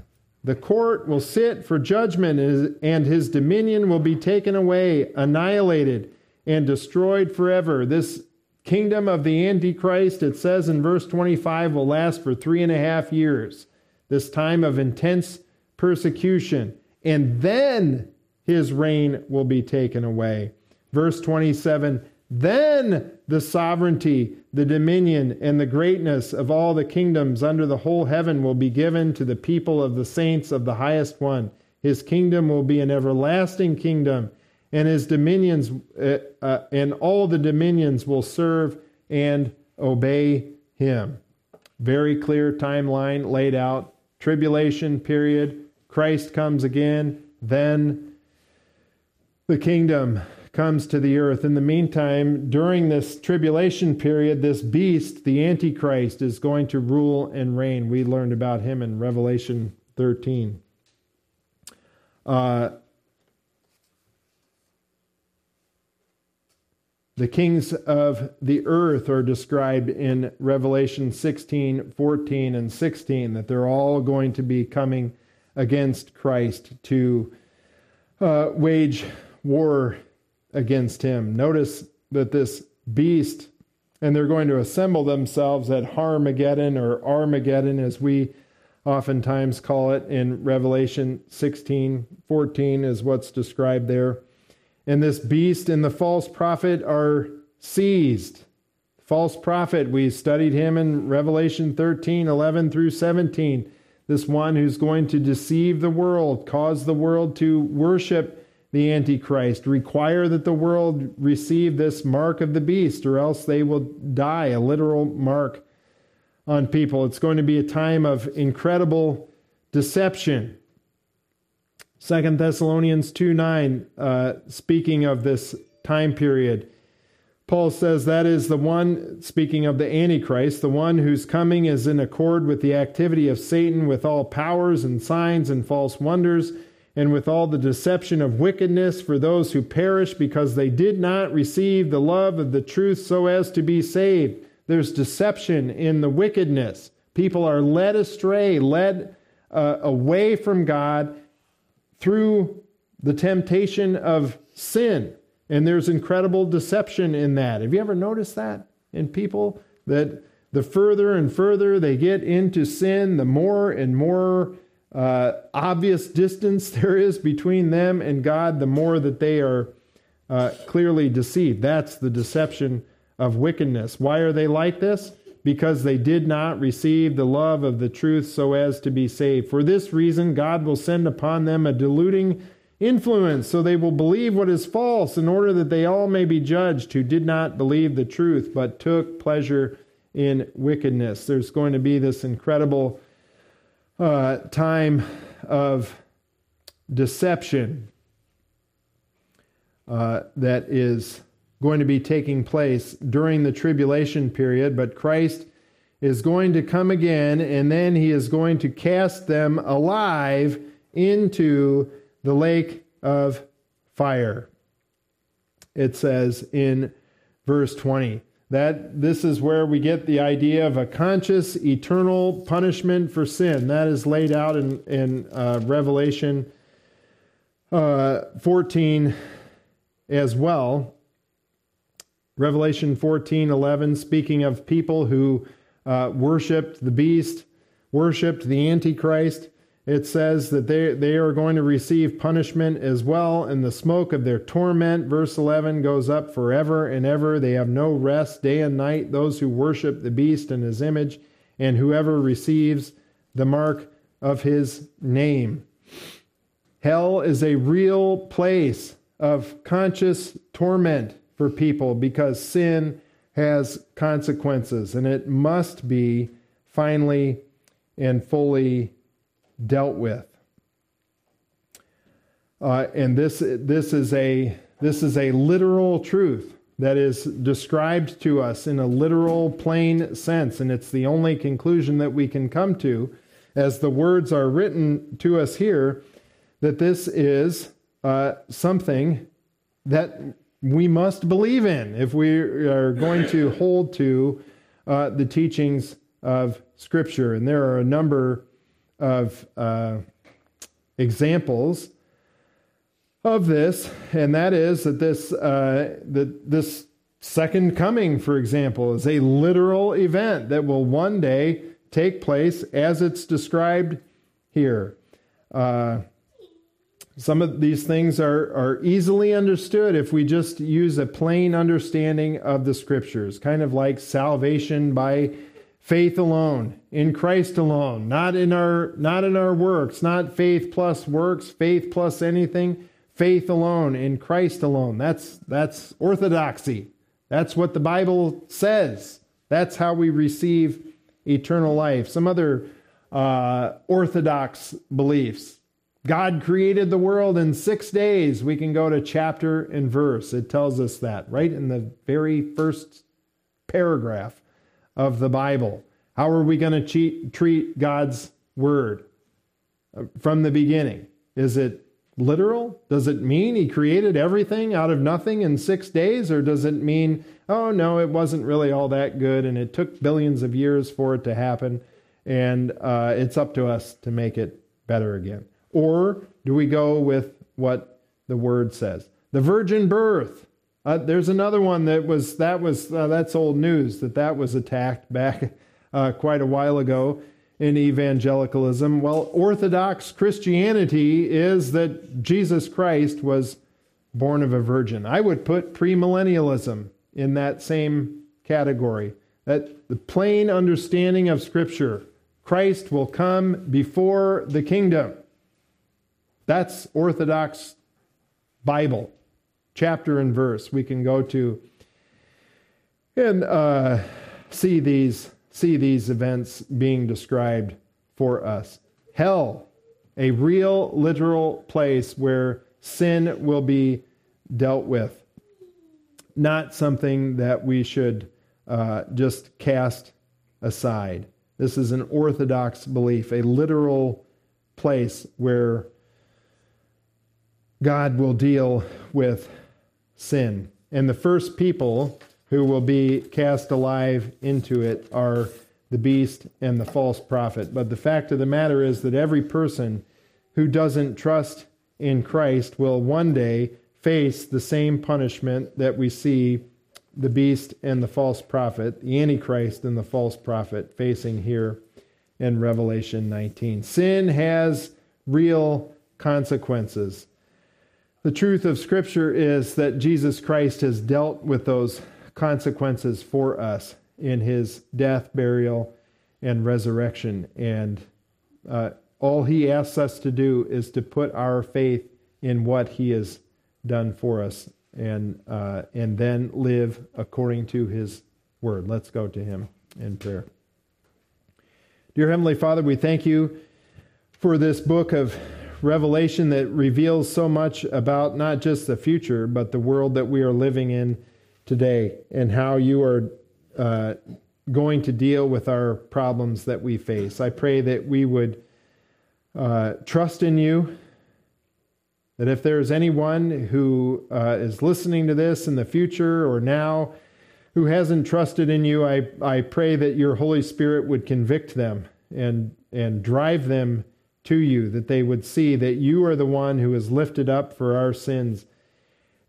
the court will sit for judgment, and his dominion will be taken away, annihilated, and destroyed forever. This kingdom of the Antichrist, it says in verse 25, will last for three and a half years. This time of intense persecution. And then his reign will be taken away. Verse 27 Then the sovereignty the dominion and the greatness of all the kingdoms under the whole heaven will be given to the people of the saints of the highest one. His kingdom will be an everlasting kingdom, and his dominions uh, uh, and all the dominions will serve and obey him. Very clear timeline laid out. Tribulation period. Christ comes again. Then the kingdom comes to the earth. In the meantime, during this tribulation period, this beast, the Antichrist, is going to rule and reign. We learned about him in Revelation 13. Uh, The kings of the earth are described in Revelation 16, 14, and 16, that they're all going to be coming against Christ to uh, wage war against him. Notice that this beast, and they're going to assemble themselves at Harmageddon or Armageddon, as we oftentimes call it in Revelation 16 14, is what's described there. And this beast and the false prophet are seized. False prophet, we studied him in Revelation 13 11 through 17. This one who's going to deceive the world, cause the world to worship the Antichrist, require that the world receive this mark of the beast, or else they will die, a literal mark on people. It's going to be a time of incredible deception. Second Thessalonians 2 9, uh, speaking of this time period, Paul says that is the one, speaking of the Antichrist, the one whose coming is in accord with the activity of Satan with all powers and signs and false wonders and with all the deception of wickedness for those who perish because they did not receive the love of the truth so as to be saved. There's deception in the wickedness. People are led astray, led uh, away from God through the temptation of sin. And there's incredible deception in that. Have you ever noticed that in people? That the further and further they get into sin, the more and more uh, obvious distance there is between them and God, the more that they are uh, clearly deceived. That's the deception of wickedness. Why are they like this? Because they did not receive the love of the truth so as to be saved. For this reason, God will send upon them a deluding influence, so they will believe what is false, in order that they all may be judged who did not believe the truth, but took pleasure in wickedness. There's going to be this incredible uh, time of deception uh, that is going to be taking place during the tribulation period, but Christ is going to come again, and then he is going to cast them alive into the lake of fire. It says in verse 20. That this is where we get the idea of a conscious, eternal punishment for sin. That is laid out in, in uh, Revelation uh, 14 as well. Revelation 14 11, speaking of people who uh, worshiped the beast, worshiped the Antichrist it says that they, they are going to receive punishment as well, and the smoke of their torment, verse 11, goes up forever and ever. They have no rest day and night, those who worship the beast and his image, and whoever receives the mark of his name. Hell is a real place of conscious torment for people because sin has consequences, and it must be finally and fully dealt with. Uh, and this, this, is a, this is a literal truth that is described to us in a literal, plain sense. And it's the only conclusion that we can come to as the words are written to us here that this is uh, something that we must believe in if we are going to hold to uh, the teachings of Scripture. And there are a number of uh, examples of this, and that is that this uh, that this second coming, for example, is a literal event that will one day take place as it's described here. Uh, some of these things are, are easily understood if we just use a plain understanding of the scriptures, kind of like salvation by faith alone in christ alone not in our not in our works not faith plus works faith plus anything faith alone in christ alone. That's that's orthodoxy. That's what the bible says. That's how we receive eternal life. Some other uh, orthodox beliefs. God created the world in six days. We can go to chapter and verse. It tells us that right in the very first paragraph of the Bible. How are we going to treat God's word from the beginning? Is it literal? Does it mean he created everything out of nothing in six days? Or does it mean, oh, no, it wasn't really all that good and it took billions of years for it to happen and uh, it's up to us to make it better again? Or do we go with what the word says? The virgin birth. Uh, there's another one that was that was uh, that's old news that that was attacked back uh, quite a while ago in evangelicalism. Well, Orthodox Christianity is that Jesus Christ was born of a virgin. I would put premillennialism in that same category. That the plain understanding of Scripture, Christ will come before the kingdom. That's Orthodox Bible, chapter and verse. We can go to and uh, see these see these events being described for us. Hell, a real, literal place where sin will be dealt with, not something that we should uh, just cast aside. This is an orthodox belief, a literal place where God will deal with sin. And the first people who will be cast alive into it are the beast and the false prophet. But the fact of the matter is that every person who doesn't trust in Christ will one day face the same punishment that we see the beast and the false prophet, the Antichrist and the false prophet facing here in Revelation 19. Sin has real consequences. The truth of Scripture is that Jesus Christ has dealt with those consequences for us in his death, burial, and resurrection. And uh, all he asks us to do is to put our faith in what he has done for us and, uh, and then live according to his word. Let's go to him in prayer. Dear Heavenly Father, we thank you for this book of Revelation that reveals so much about not just the future, but the world that we are living in today and how you are uh, going to deal with our problems that we face. I pray that we would uh, trust in you, that if there's anyone who uh, is listening to this in the future or now who hasn't trusted in you, I, I pray that your Holy Spirit would convict them and, and drive them to you, that they would see that you are the one who is lifted up for our sins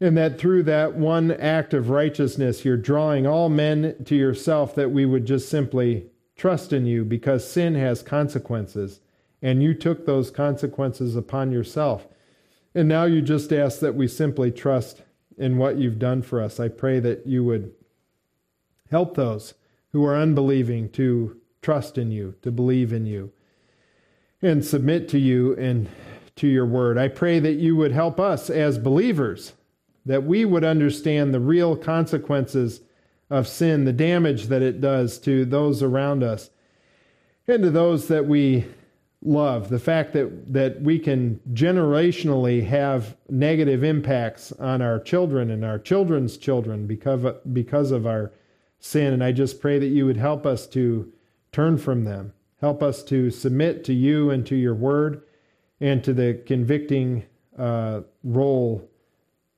and that through that one act of righteousness, you're drawing all men to yourself, that we would just simply trust in you because sin has consequences. And you took those consequences upon yourself. And now you just ask that we simply trust in what you've done for us. I pray that you would help those who are unbelieving to trust in you, to believe in you, and submit to you and to your word. I pray that you would help us as believers that we would understand the real consequences of sin, the damage that it does to those around us and to those that we love. The fact that, that we can generationally have negative impacts on our children and our children's children because of, because of our sin. And I just pray that you would help us to turn from them, help us to submit to you and to your word and to the convicting uh, role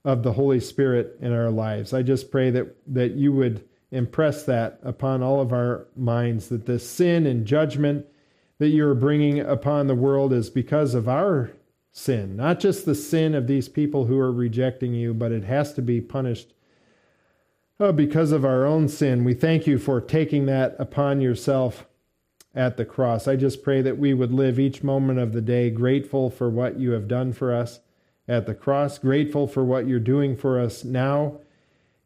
of the Holy Spirit in our lives. I just pray that, that you would impress that upon all of our minds, that the sin and judgment that you are bringing upon the world is because of our sin, not just the sin of these people who are rejecting you, but it has to be punished uh, because of our own sin. We thank you for taking that upon yourself at the cross. I just pray that we would live each moment of the day grateful for what you have done for us at the cross, grateful for what you're doing for us now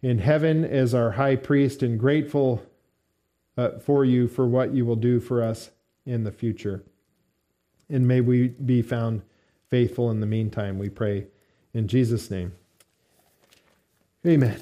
in heaven as our high priest, and grateful uh, for you for what you will do for us in the future. And may we be found faithful in the meantime, we pray. In Jesus' name, amen.